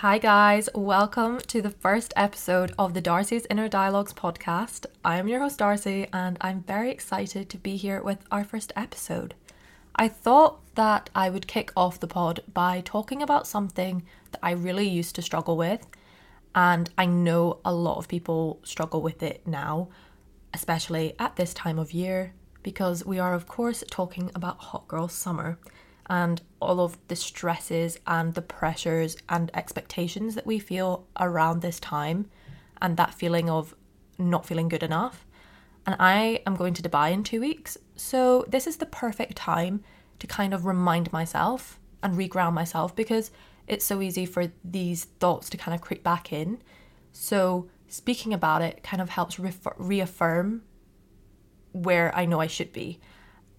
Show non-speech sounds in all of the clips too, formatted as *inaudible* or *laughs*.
Hi, guys. Welcome to the first episode of the Darcy's Inner Dialogues podcast. I am your host, Darcy, and I'm very excited to be here with our first episode. I thought that I would kick off the pod by talking about something that I really used to struggle with, and I know a lot of people struggle with it now, especially at this time of year, because we are, of course, talking about Hot Girl Summer and all of the stresses and the pressures and expectations that we feel around this time and that feeling of not feeling good enough. And I am going to Dubai in two weeks. So this is the perfect time to kind of remind myself and reground myself because it's so easy for these thoughts to kind of creep back in. So speaking about it kind of helps reaffirm where I know I should be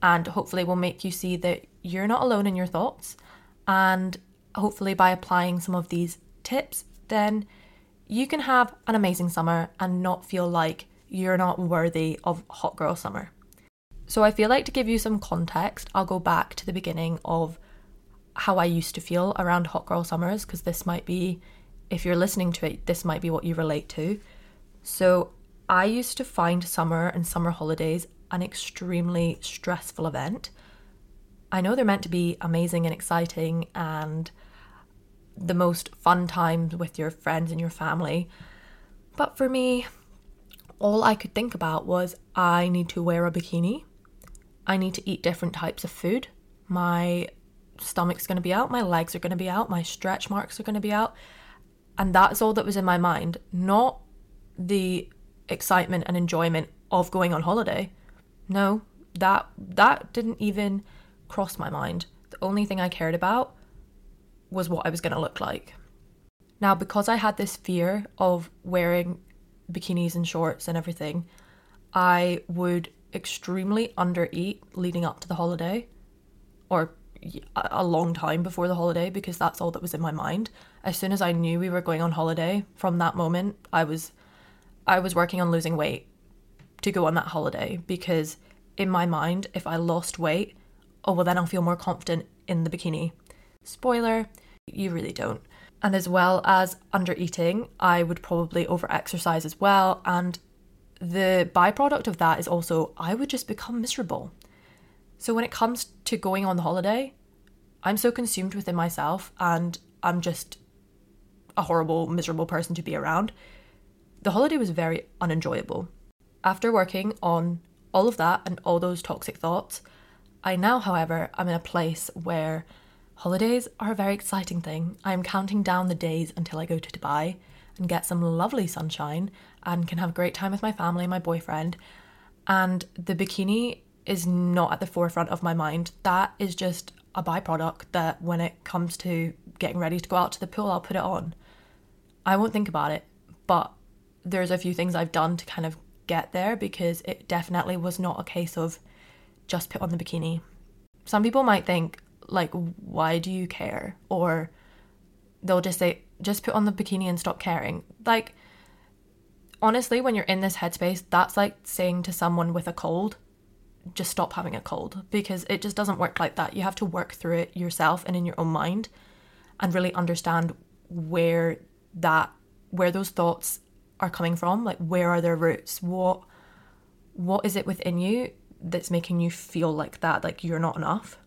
and hopefully will make you see that you're not alone in your thoughts. And hopefully, by applying some of these tips, then you can have an amazing summer and not feel like you're not worthy of hot girl summer. So, I feel like to give you some context, I'll go back to the beginning of how I used to feel around hot girl summers, because this might be, if you're listening to it, this might be what you relate to. So, I used to find summer and summer holidays an extremely stressful event. I know they're meant to be amazing and exciting and the most fun times with your friends and your family. But for me, all I could think about was I need to wear a bikini. I need to eat different types of food. My stomach's going to be out, my legs are going to be out, my stretch marks are going to be out. And that's all that was in my mind, not the excitement and enjoyment of going on holiday. No, that that didn't even cross my mind. The only thing I cared about was what I was going to look like. Now, because I had this fear of wearing bikinis and shorts and everything, I would extremely undereat leading up to the holiday or a long time before the holiday because that's all that was in my mind. As soon as I knew we were going on holiday, from that moment I was I was working on losing weight to go on that holiday because in my mind, if I lost weight, oh, well, then I'll feel more confident in the bikini. Spoiler, you really don't. And as well as under eating, I would probably over exercise as well. And the byproduct of that is also I would just become miserable. So when it comes to going on the holiday, I'm so consumed within myself and I'm just a horrible, miserable person to be around. The holiday was very unenjoyable. After working on all of that and all those toxic thoughts, I now, however, am in a place where holidays are a very exciting thing. I am counting down the days until I go to Dubai and get some lovely sunshine and can have a great time with my family and my boyfriend. And the bikini is not at the forefront of my mind. That is just a byproduct that when it comes to getting ready to go out to the pool, I'll put it on. I won't think about it, but there's a few things I've done to kind of get there because it definitely was not a case of just put on the bikini. Some people might think, like, why do you care? Or they'll just say, just put on the bikini and stop caring. Like, honestly, when you're in this headspace, that's like saying to someone with a cold, just stop having a cold because it just doesn't work like that. You have to work through it yourself and in your own mind and really understand where that where those thoughts are coming from like where are their roots what what is it within you that's making you feel like that like you're not enough.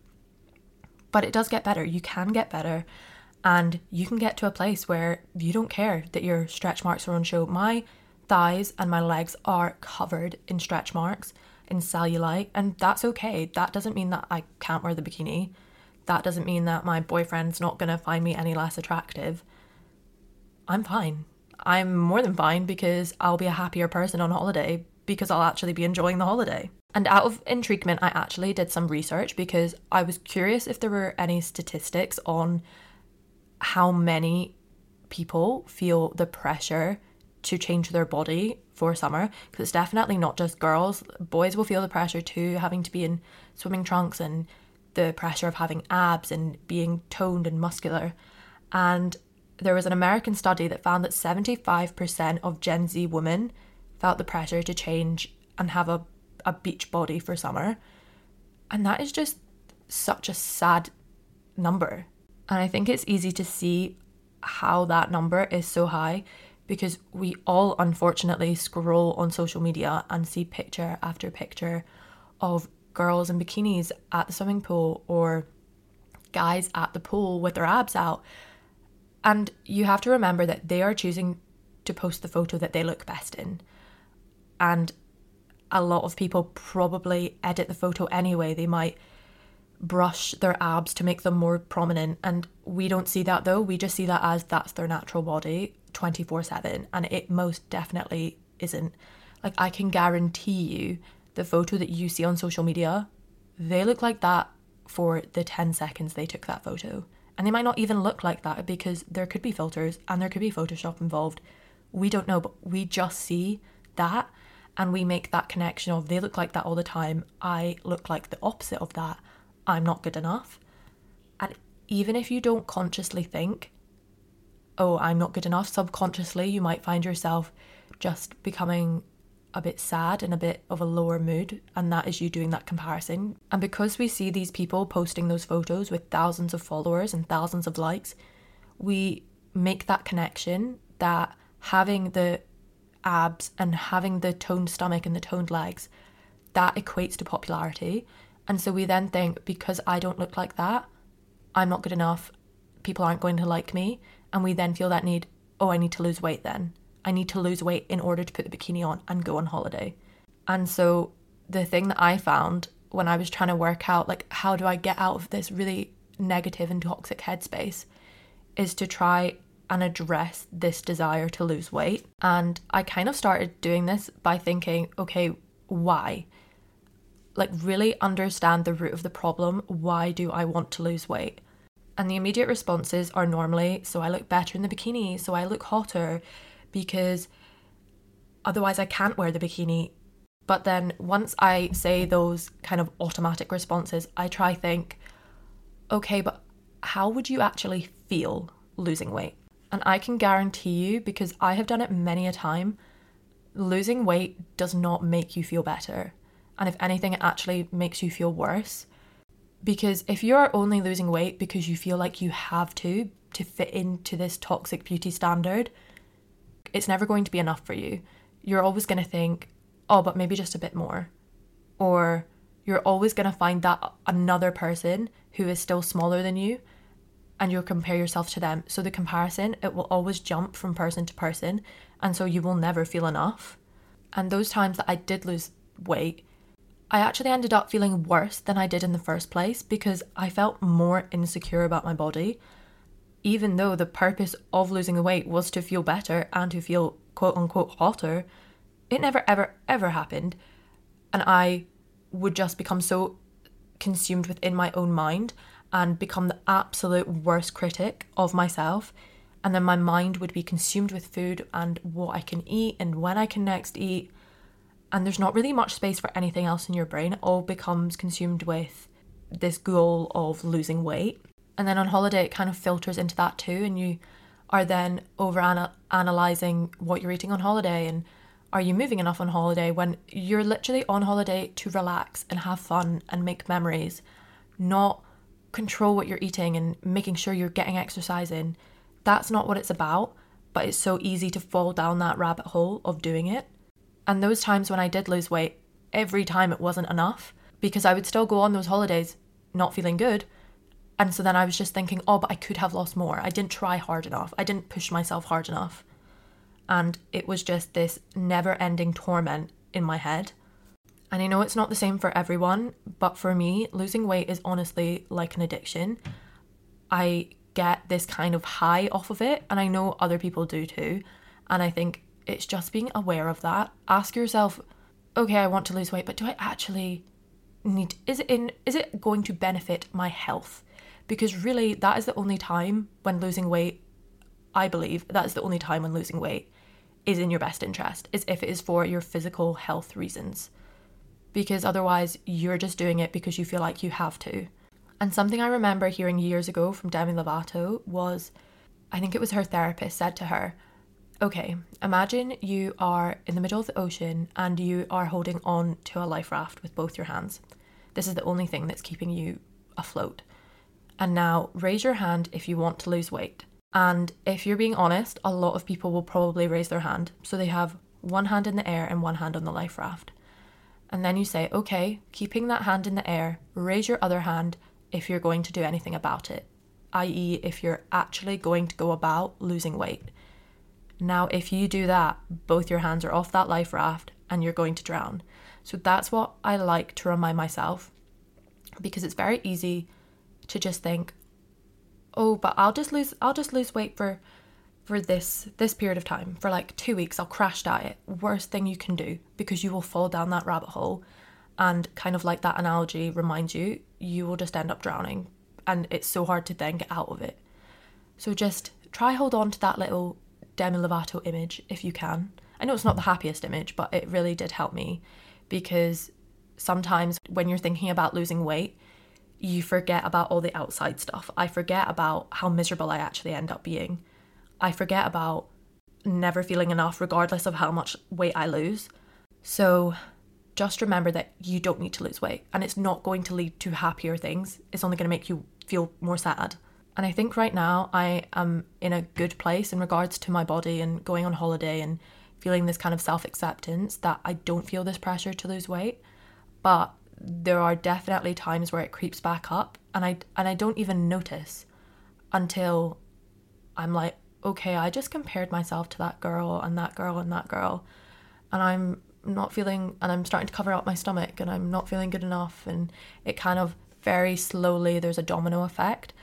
But it does get better. You can get better. And you can get to a place where you don't care that your stretch marks are on show. My thighs and my legs are covered in stretch marks in cellulite and that's okay. That doesn't mean that i can't wear the bikini. That doesn't mean that my boyfriend's not to find me any less attractive. I'm fine. I'm more than fine because I'll be a happier person on holiday because I'll actually be enjoying the holiday. And out of intriguement, I actually did some research because I was curious if there were any statistics on how many people feel the pressure to change their body for summer. Because it's definitely not just girls. Boys will feel the pressure too having to be in swimming trunks and the pressure of having abs and being toned and muscular. And there was an American study that found that 75% of Gen Z women felt the pressure to change and have a, a beach body for summer. And that is just such a sad number. And I think it's easy to see how that number is so high because we all unfortunately scroll on social media and see picture after picture of girls in bikinis at the swimming pool or guys at the pool with their abs out. And you have to remember that they are choosing to post the photo that they look best in. And a lot of people probably edit the photo anyway. They might brush their abs to make them more prominent. And we don't see that though. We just see that as that's their natural body 24 7. And it most definitely isn't. Like, I can guarantee you the photo that you see on social media, they look like that for the 10 seconds they took that photo. And they might not even look like that because there could be filters and there could be Photoshop involved. We don't know, but we just see that and we make that connection of they look like that all the time. I look like the opposite of that. I'm not good enough. And even if you don't consciously think, oh, I'm not good enough, subconsciously, you might find yourself just becoming a bit sad and a bit of a lower mood, and that is you doing that comparison. And because we see these people posting those photos with thousands of followers and thousands of likes, we make that connection that having the abs and having the toned stomach and the toned legs, that equates to popularity. And so we then think because I don't look like that, I'm not good enough, people aren't going to like me. And we then feel that need, oh, I need to lose weight then. I need to lose weight in order to put the bikini on and go on holiday. And so the thing that I found when I was trying to work out, like, how do I get out of this really negative and toxic headspace, is to try and address this desire to lose weight. And I kind of started doing this by thinking, okay, why? Like, really understand the root of the problem. Why do I want to lose weight? And the immediate responses are normally, so I look better in the bikini, so I look hotter, because otherwise I can't wear the bikini. But then once I say those kind of automatic responses, I try think, okay, but how would you actually feel losing weight? And I can guarantee you, because I have done it many a time, losing weight does not make you feel better. And if anything, it actually makes you feel worse. Because if you're only losing weight because you feel like you have to, to fit into this toxic beauty standard, it's never going to be enough for you. You're always going to think, oh, but maybe just a bit more. Or you're always going to find that another person who is still smaller than you and you'll compare yourself to them. So the comparison, it will always jump from person to person. And so you will never feel enough. And those times that I did lose weight, I actually ended up feeling worse than I did in the first place because I felt more insecure about my body even though the purpose of losing the weight was to feel better and to feel quote unquote hotter, it never ever ever happened. And I would just become so consumed within my own mind and become the absolute worst critic of myself. And then my mind would be consumed with food and what I can eat and when I can next eat. And there's not really much space for anything else in your brain. It all becomes consumed with this goal of losing weight. And then on holiday, it kind of filters into that too. And you are then over analyzing what you're eating on holiday and are you moving enough on holiday when you're literally on holiday to relax and have fun and make memories, not control what you're eating and making sure you're getting exercise in. That's not what it's about, but it's so easy to fall down that rabbit hole of doing it. And those times when I did lose weight, every time it wasn't enough because I would still go on those holidays not feeling good and so then I was just thinking, oh, but I could have lost more. I didn't try hard enough. I didn't push myself hard enough. And it was just this never ending torment in my head. And I know it's not the same for everyone, but for me, losing weight is honestly like an addiction. I get this kind of high off of it, and I know other people do too. And I think it's just being aware of that. Ask yourself, okay, I want to lose weight, but do I actually need is it in is it going to benefit my health? because really that is the only time when losing weight i believe that is the only time when losing weight is in your best interest is if it is for your physical health reasons because otherwise you're just doing it because you feel like you have to and something i remember hearing years ago from demi lovato was i think it was her therapist said to her okay imagine you are in the middle of the ocean and you are holding on to a life raft with both your hands this is the only thing that's keeping you afloat and now raise your hand if you want to lose weight. And if you're being honest, a lot of people will probably raise their hand. So they have one hand in the air and one hand on the life raft. And then you say, okay, keeping that hand in the air, raise your other hand if you're going to do anything about it, i.e., if you're actually going to go about losing weight. Now, if you do that, both your hands are off that life raft and you're going to drown. So that's what I like to remind myself because it's very easy to just think, oh, but I'll just lose I'll just lose weight for for this this period of time for like 2 weeks I'll crash diet. Worst thing you can do because you will fall down that rabbit hole. And kind of like that analogy reminds you you will just end up drowning. And it's so hard to then get out of it. So just try hold on to that little Demi Lovato image if you can. I know it's not the happiest image but it really did help me because sometimes when you're thinking about losing weight you forget about all the outside stuff. I forget about how miserable I actually end up being I forget about never feeling enough, regardless of how much weight I lose. So just remember that you don't need to lose weight and it's not going to lead to happier things. It's only going to make you feel more sad. And I think right now I am in a good place in regards to my body and going on holiday and feeling this kind of self acceptance that I don't feel this pressure to lose weight. But there are definitely times where it creeps back up and I and I don't even notice until I'm like, okay, I just compared myself to that girl and that girl and that girl, and I'm not feeling, and I'm starting to cover up my stomach, and I'm not feeling good enough, and it kind of very slowly there's a domino effect.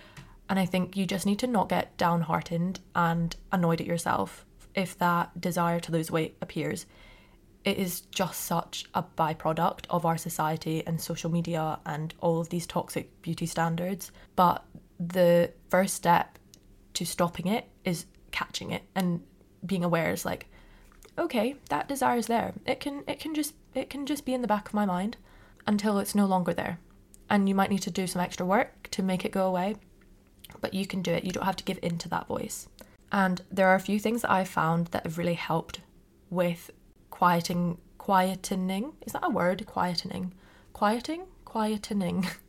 And I think you just need to not get downhearted and annoyed at yourself if that desire to lose weight appears. It is just such a byproduct of our society and social media and all of these toxic beauty standards. But the first step to stopping it is catching it and being aware is like okay that desire is there. It can it can just it can just be in the back of my mind until it's no longer there. And you might need to do some extra work to make it go away but you can do it. You don't have to give in to that voice. And there are a few things that i've found that have really helped with quieting quietening. Is that a word? Quietening. Quieting? Quietening *laughs*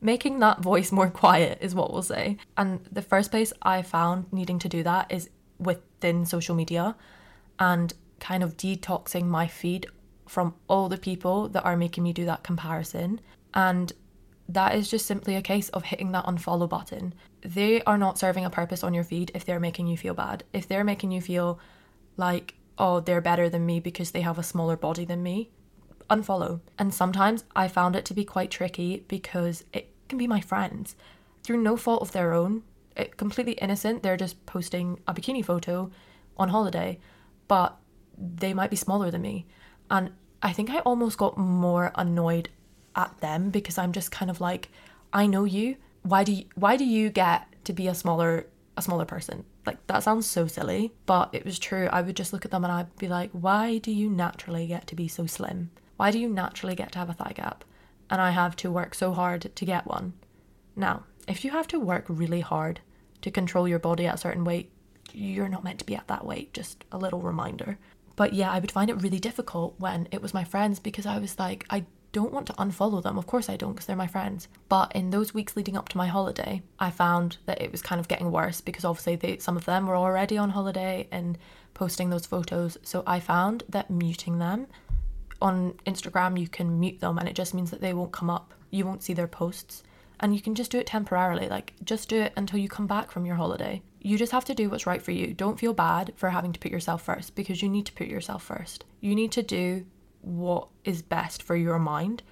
making that voice more quiet is what we'll say. And the first place I found needing to do that is within social media and kind of detoxing my feed from all the people that are making me do that comparison. And that is just simply a case of hitting that unfollow button. They are not serving a purpose on your feed if they're making you feel bad. If they're making you feel like, oh, they're better than me because they have a smaller body than me, unfollow. And sometimes I found it to be quite tricky because it can be my friends through no fault of their own. It, completely innocent. They're just posting a bikini photo on holiday, but they might be smaller than me. And I think I almost got more annoyed at them because I'm just kind of like, I know you. Why do you, why do you get to be a smaller a smaller person? Like that sounds so silly, but it was true. I would just look at them and I'd be like, why do you naturally get to be so slim? Why do you naturally get to have a thigh gap? And I have to work so hard to get one. Now, if you have to work really hard to control your body at a certain weight, you're not meant to be at that weight, just a little reminder. But yeah, I would find it really difficult when it was my friends because I was like, I don't want to unfollow them. Of course I don't because they're my friends. But in those weeks leading up to my holiday, I found that it was kind of getting worse because obviously they, some of them were already on holiday and posting those photos. So I found that muting them on Instagram, you can mute them and it just means that they won't come up. You won't see their posts. And you can just do it temporarily. Like, just do it until you come back from your holiday. You just have to do what's right for you. Don't feel bad for having to put yourself first because you need to put yourself first. You need to do what is best for your mind.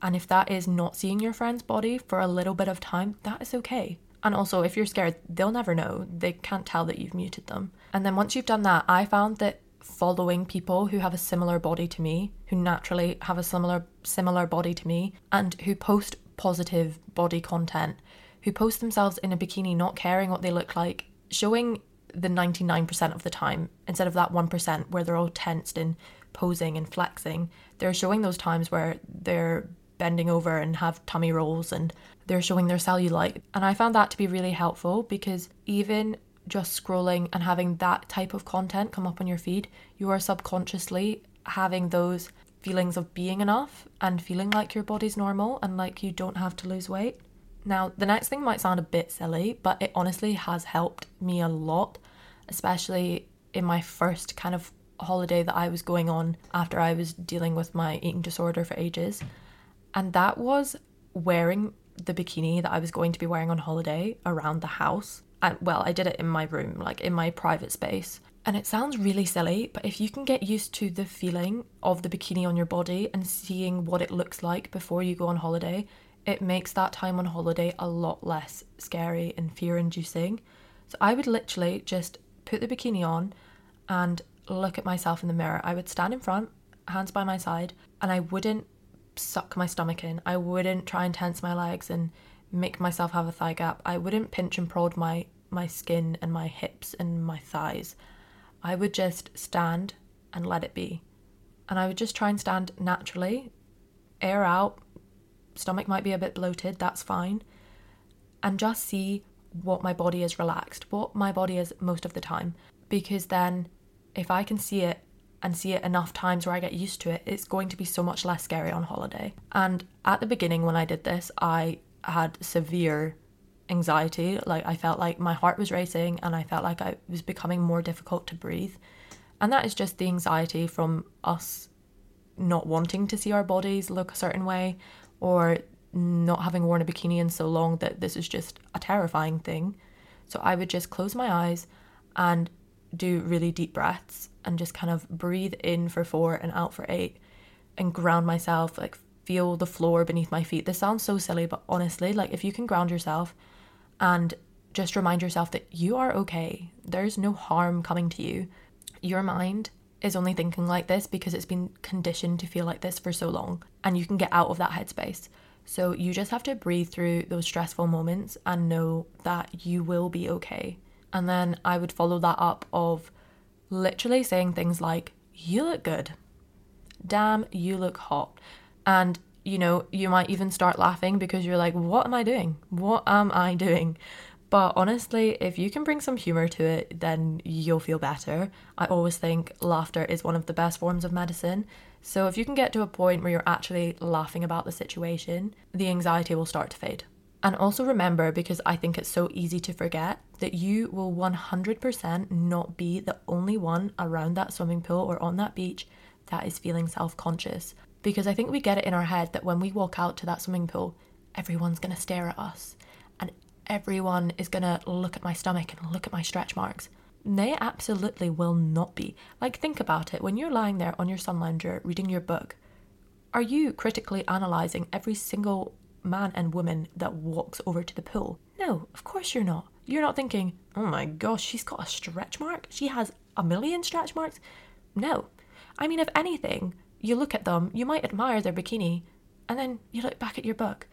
And if that is not seeing your friend's body for a little bit of time, that is okay. And also, if you're scared, they'll never know. They can't tell that you've muted them. And then once you've done that, I found that following people who have a similar body to me, who naturally have a similar similar body to me, and who post positive body content, who post themselves in a bikini not caring what they look like, showing the 99% of the time instead of that 1% where they're all tensed and posing and flexing. They're showing those times where they're bending over and have tummy rolls and they're showing their cellulite. And I found that to be really helpful because even just scrolling and having that type of content come up on your feed, you are subconsciously having those feelings of being enough and feeling like your body's normal and like you don't have to lose weight. Now, the next thing might sound a bit silly, but it honestly has helped me a lot, especially in my first kind of holiday that I was going on after I was dealing with my eating disorder for ages. And that was wearing the bikini that I was going to be wearing on holiday around the house. Well, I did it in my room, like in my private space. And it sounds really silly, but if you can get used to the feeling of the bikini on your body and seeing what it looks like before you go on holiday, it makes that time on holiday a lot less scary and fear inducing. So I would literally just put the bikini on and look at myself in the mirror. I would stand in front, hands by my side, and I wouldn't suck my stomach in. I wouldn't try and tense my legs and make myself have a thigh gap. I wouldn't pinch and prod my my skin and my hips and my thighs. I would just stand and let it be. And I would just try and stand naturally, air out, stomach might be a bit bloated, that's fine. And just see what my body is relaxed, what my body is most of the time. Because then, if I can see it and see it enough times where I get used to it, it's going to be so much less scary on holiday. And at the beginning, when I did this, I had severe anxiety. Like, I felt like my heart was racing and I felt like I was becoming more difficult to breathe. And that is just the anxiety from us not wanting to see our bodies look a certain way or not having worn a bikini in so long that this is just a terrifying thing. So I would just close my eyes and do really deep breaths and just kind of breathe in for four and out for eight and ground myself, like feel the floor beneath my feet. This sounds so silly, but honestly, like if you can ground yourself and just remind yourself that you are okay, there's no harm coming to you. Your mind is only thinking like this because it's been conditioned to feel like this for so long and you can get out of that headspace. So you just have to breathe through those stressful moments and know that you will be okay. And then I would follow that up of literally saying things like, You look good. Damn, you look hot. And you know, you might even start laughing because you're like, What am I doing? What am I doing? But honestly, if you can bring some humor to it, then you'll feel better. I always think laughter is one of the best forms of medicine. So if you can get to a point where you're actually laughing about the situation, the anxiety will start to fade. And also remember, because I think it's so easy to forget, that you will 100% not be the only one around that swimming pool or on that beach that is feeling self conscious. Because I think we get it in our head that when we walk out to that swimming pool, everyone's gonna stare at us and everyone is going to look at my stomach and look at my stretch marks. They absolutely will not be. Like, think about it when you're lying there on your sun lounger reading your book, are you critically analysing every single man and woman that walks over to the pool? No, of course you're not. You're not thinking, oh my gosh, she's got a stretch mark? She has a million stretch marks? No. I mean, if anything, you look at them, you might admire their bikini, and then you look back at your book.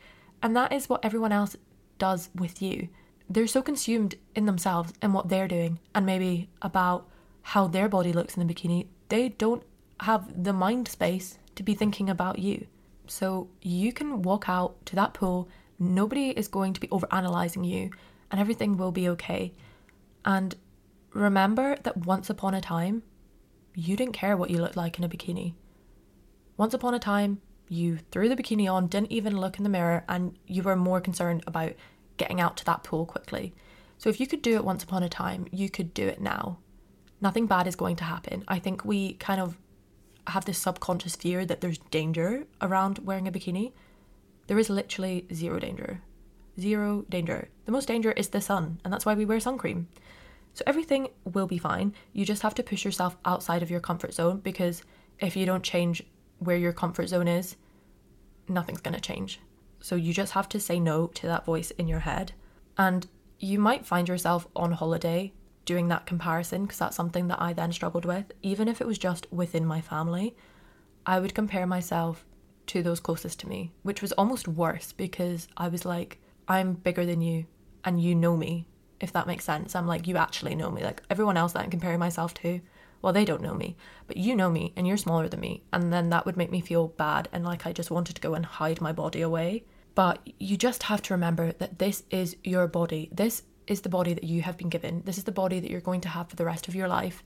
And that is what everyone else does with you. They're so consumed in themselves and what they're doing, and maybe about how their body looks in the bikini, they don't have the mind space to be thinking about you. So you can walk out to that pool, nobody is going to be over analyzing you, and everything will be okay. And remember that once upon a time, you didn't care what you looked like in a bikini. Once upon a time, you threw the bikini on, didn't even look in the mirror, and you were more concerned about getting out to that pool quickly. So if you could do it once upon a time, you could do it now. Nothing bad is going to happen. I think we kind of have this subconscious fear that there's danger around wearing a bikini. There is literally zero danger. Zero danger. The most danger is the sun, and that's why we wear sun cream. So everything will be fine. You just have to push yourself outside of your comfort zone because if you don't change where your comfort zone is, nothing's going to change. So you just have to say no to that voice in your head. And you might find yourself on holiday doing that comparison because that's something that I then struggled with. Even if it was just within my family, I would compare myself to those closest to me, which was almost worse because I was like, I'm bigger than you and you know me, if that makes sense. I'm like, you actually know me. Like everyone else that I'm comparing myself to, well, they don't know me, but you know me and you're smaller than me. And then that would make me feel bad and like I just wanted to go and hide my body away. But you just have to remember that this is your body. This is the body that you have been given. This is the body that you're going to have for the rest of your life.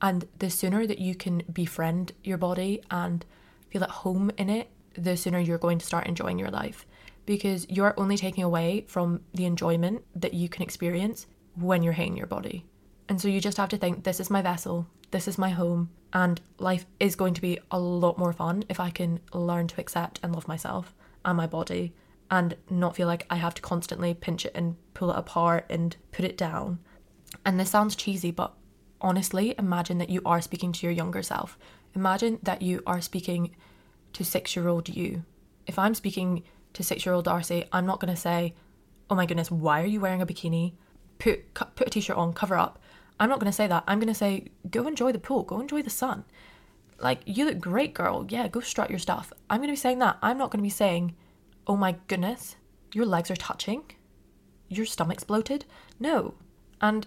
And the sooner that you can befriend your body and feel at home in it, the sooner you're going to start enjoying your life. because you're only taking away from the enjoyment that you can experience when you're hating your body. And so you just have to think this is my vessel, this is my home, and life is going to be a lot more fun if I can learn to accept and love myself and my body and not feel like I have to constantly pinch it and pull it apart and put it down. And this sounds cheesy, but honestly, imagine that you are speaking to your younger self. Imagine that you are speaking to six year old you. If I'm speaking to six year old Darcy, I'm not going to say, oh my goodness, why are you wearing a bikini? Put, put a t shirt on, cover up. I'm not going to say that. I'm going to say, go enjoy the pool, go enjoy the sun. Like, you look great, girl. Yeah, go strut your stuff. I'm going to be saying that. I'm not going to be saying, oh my goodness, your legs are touching, your stomach's bloated. No. And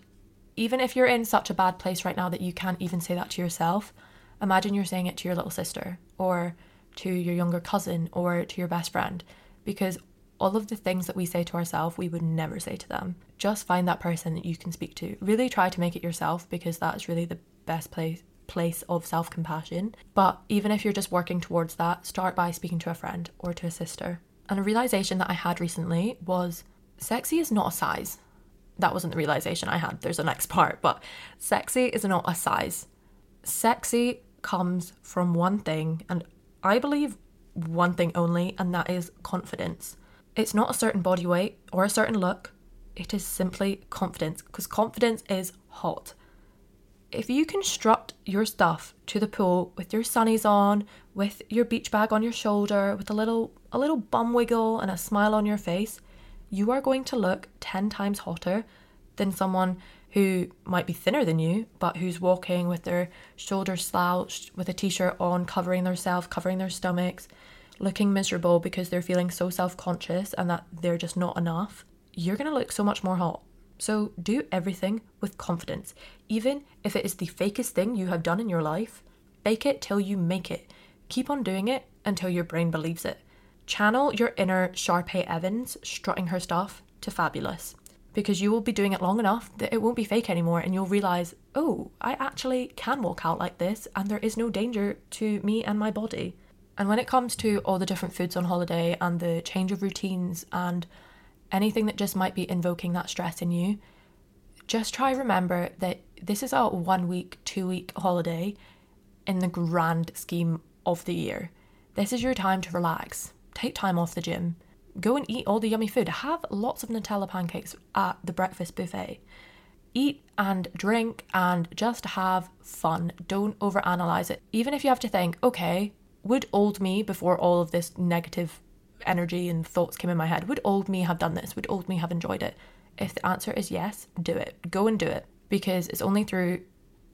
even if you're in such a bad place right now that you can't even say that to yourself, imagine you're saying it to your little sister or to your younger cousin or to your best friend because all of the things that we say to ourselves, we would never say to them. Just find that person that you can speak to. Really try to make it yourself because that's really the best place place of self-compassion. But even if you're just working towards that, start by speaking to a friend or to a sister. And a realization that I had recently was sexy is not a size. That wasn't the realization I had. There's a next part, but sexy is not a size. Sexy comes from one thing, and I believe one thing only, and that is confidence. It's not a certain body weight or a certain look, it is simply confidence, because confidence is hot. If you can strut your stuff to the pool with your sunnies on, with your beach bag on your shoulder, with a little a little bum wiggle and a smile on your face, you are going to look 10 times hotter than someone who might be thinner than you, but who's walking with their shoulders slouched, with a t shirt on, covering themselves, covering their stomachs, looking miserable because they're feeling so self conscious and that they're just not enough, you're going to look so much more hot. So do everything with confidence. Even if it is the fakest thing you have done in your life, fake it till you make it. Keep on doing it until your brain believes it. Channel your inner Sharpay Evans strutting her stuff to fabulous because you will be doing it long enough that it won't be fake anymore and you'll realize, oh, I actually can walk out like this and there is no danger to me and my body. And when it comes to all the different foods on holiday and the change of routines and anything that just might be invoking that stress in you, just try remember that this is a one week, two week holiday in the grand scheme of the year. This is your time to relax, take time off the gym, go and eat all the yummy food, have lots of Nutella pancakes at the breakfast buffet. Eat and drink and just have fun. Don't overanalyze it. Even if you have to think, okay, would old me before all of this negative energy and thoughts came in my head, would old me have done this? Would old me have enjoyed it? If the answer is yes, do it. Go and do it because it's only through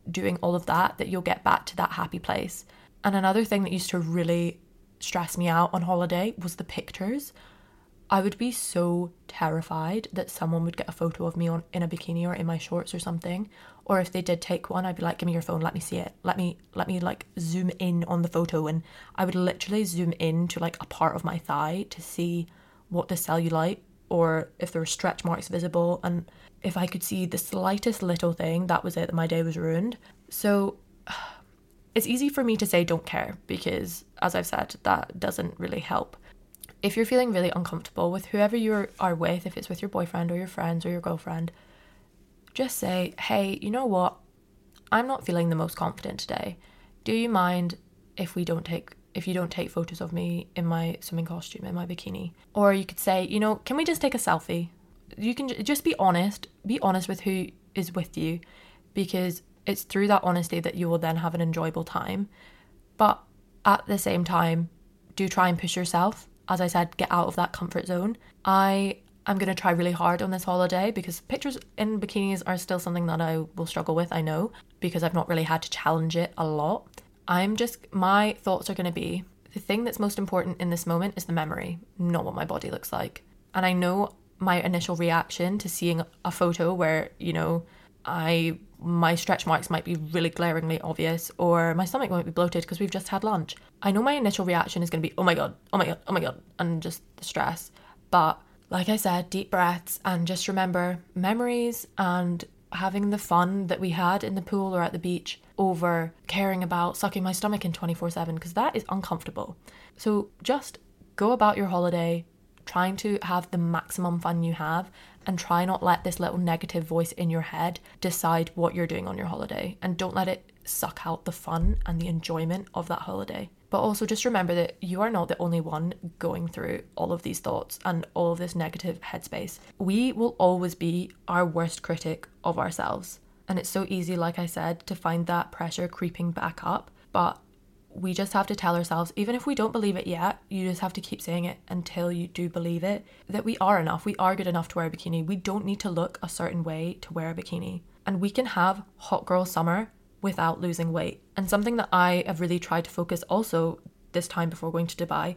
doing all of that that you'll get back to that happy place. And another thing that used to really stress me out on holiday was the pictures. I would be so terrified that someone would get a photo of me on in a bikini or in my shorts or something. Or if they did take one, I'd be like, "Give me your phone, let me see it. Let me let me like zoom in on the photo." And I would literally zoom in to like a part of my thigh to see what the cellulite or if there were stretch marks visible. And if I could see the slightest little thing, that was it. That My day was ruined. So *sighs* it's easy for me to say don't care because, as I've said, that doesn't really help if you're feeling really uncomfortable with whoever you are with, if it's with your boyfriend or your friends or your girlfriend, just say, hey, you know what? I'm not feeling the most confident today. Do you mind if we don't take if you don't take photos of me in my swimming costume in my bikini? Or you could say, you know, can we just take a selfie? You can just be honest. Be honest with who is with you because it's through that honesty that you will then have an enjoyable time. But at the same time, do try and push yourself as I said, get out of that comfort zone. I am going to try really hard on this holiday because pictures in bikinis are still something that I will struggle with, I know, because I've not really had to challenge it a lot. I'm just, my thoughts are going to be the thing that's most important in this moment is the memory, not what my body looks like. And I know my initial reaction to seeing a photo where, you know, I my stretch marks might be really glaringly obvious or my stomach might be bloated because we've just had lunch. I know my initial reaction is going to be, oh my God, oh my God, oh my God, and just the stress. But like I said, deep breaths and just remember memories and having the fun that we had in the pool or at the beach over caring about sucking my stomach in 24 7 because that is uncomfortable. So just go about your holiday, trying to have the maximum fun you have and try not let this little negative voice in your head decide what you're doing on your holiday and don't let it suck out the fun and the enjoyment of that holiday. But also just remember that you are not the only one going through all of these thoughts and all of this negative headspace. We will always be our worst critic of ourselves. And it's so easy, like I said, to find that pressure creeping back up. But we just have to tell ourselves, even if we don't believe it yet, you just have to keep saying it until you do believe it, that we are enough. We are good enough to wear a bikini. We don't need to look a certain way to wear a bikini. And we can have hot girl summer without losing weight. And something that I have really tried to focus also this time before going to Dubai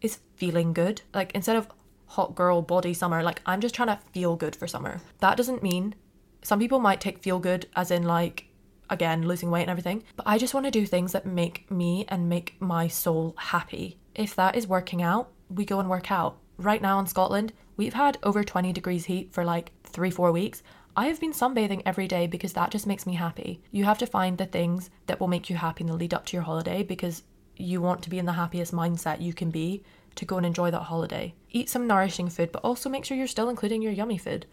is feeling good. Like instead of hot girl body summer, like I'm just trying to feel good for summer. That doesn't mean some people might take feel good as in like again losing weight and everything, but I just want to do things that make me and make my soul happy. If that is working out, we go and work out. Right now in Scotland, we've had over 20 degrees heat for like 3-4 weeks. I have been sunbathing every day because that just makes me happy. You have to find the things that will make you happy in the lead up to your holiday because you want to be in the happiest mindset you can be to go and enjoy that holiday. Eat some nourishing food, but also make sure you're still including your yummy food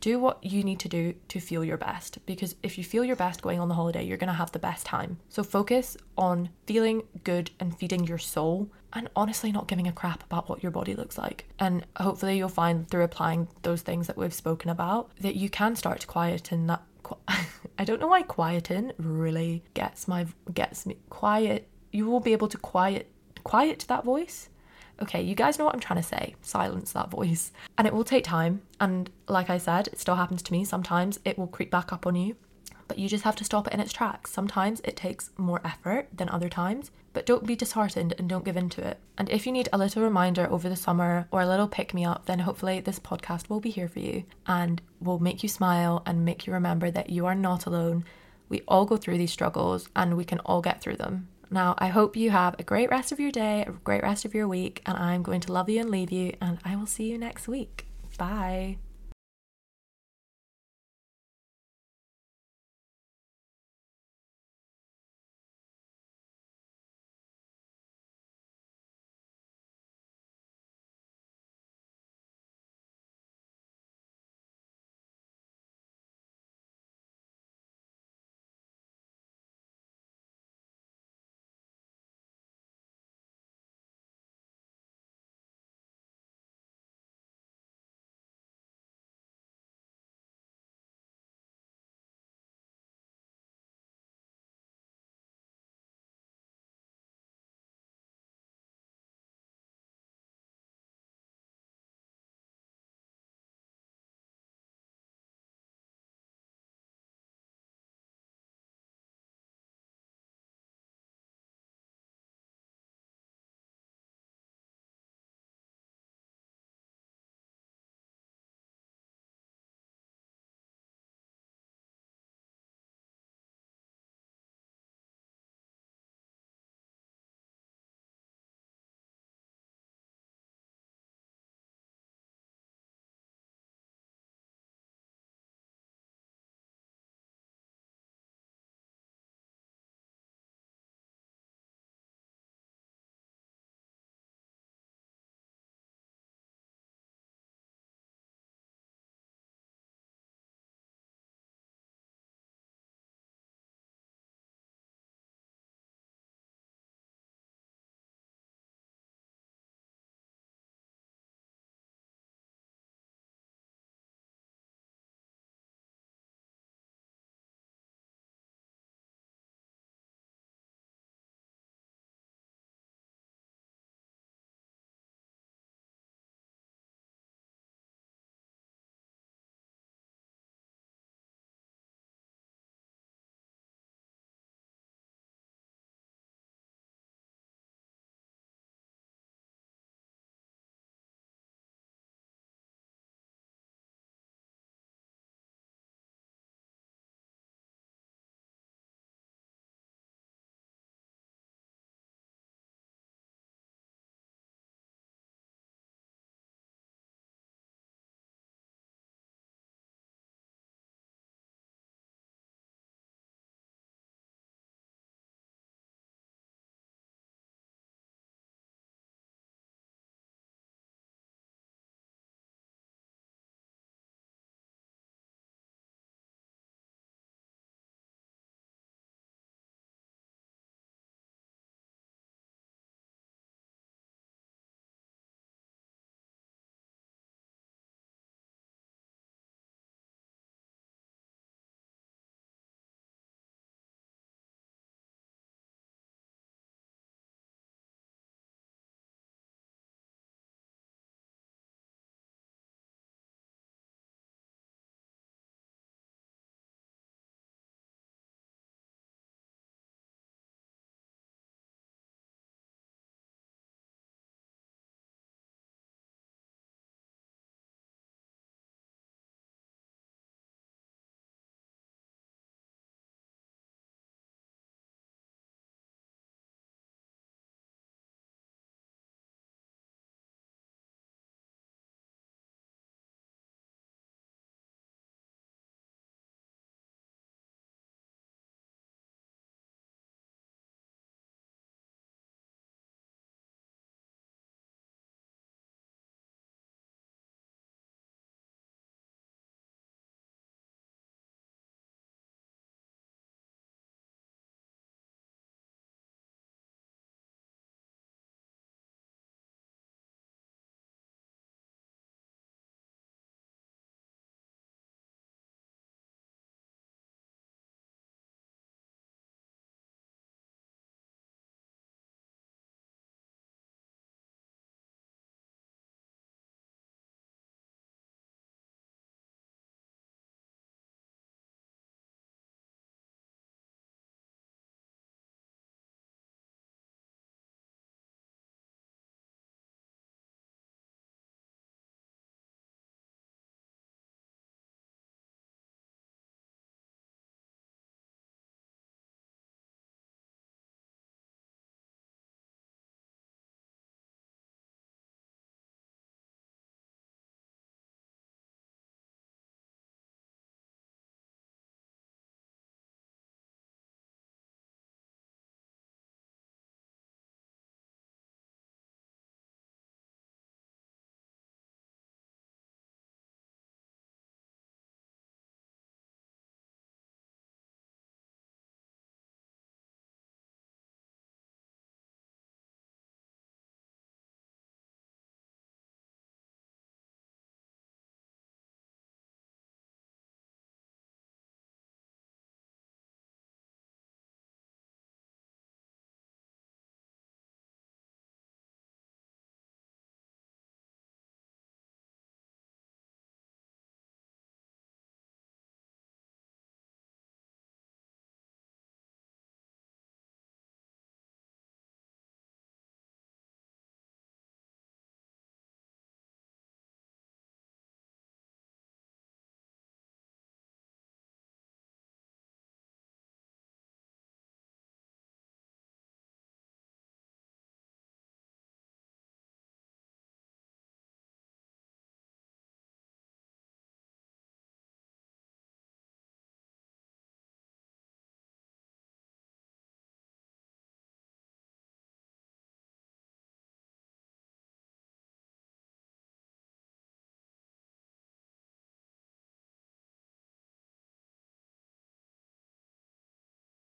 do what you need to do to feel your best because if you feel your best going on the holiday, you're going to have the best time. So focus on feeling good and feeding your soul and honestly not giving a crap about what your body looks like. And hopefully you'll find through applying those things that we've spoken about that you can start to quieten that *laughs* I don't know why quieten really gets my gets me quiet. You will be able to quiet quiet that voice okay, you guys know what I'm trying to say. Silence that voice. And it will take time. And like I said, it still happens to me. Sometimes it will creep back up on you, but you just have to stop it in its tracks. Sometimes it takes more effort than other times, but don't be disheartened and don't give in to it. And if you need a little reminder over the summer or a little pick me up, then hopefully this podcast will be here for you and will make you smile and make you remember that you are not alone. We all go through these struggles and we can all get through them. Now, I hope you have a great rest of your day, a great rest of your week, and I'm going to love you and leave you, and I will see you next week. Bye.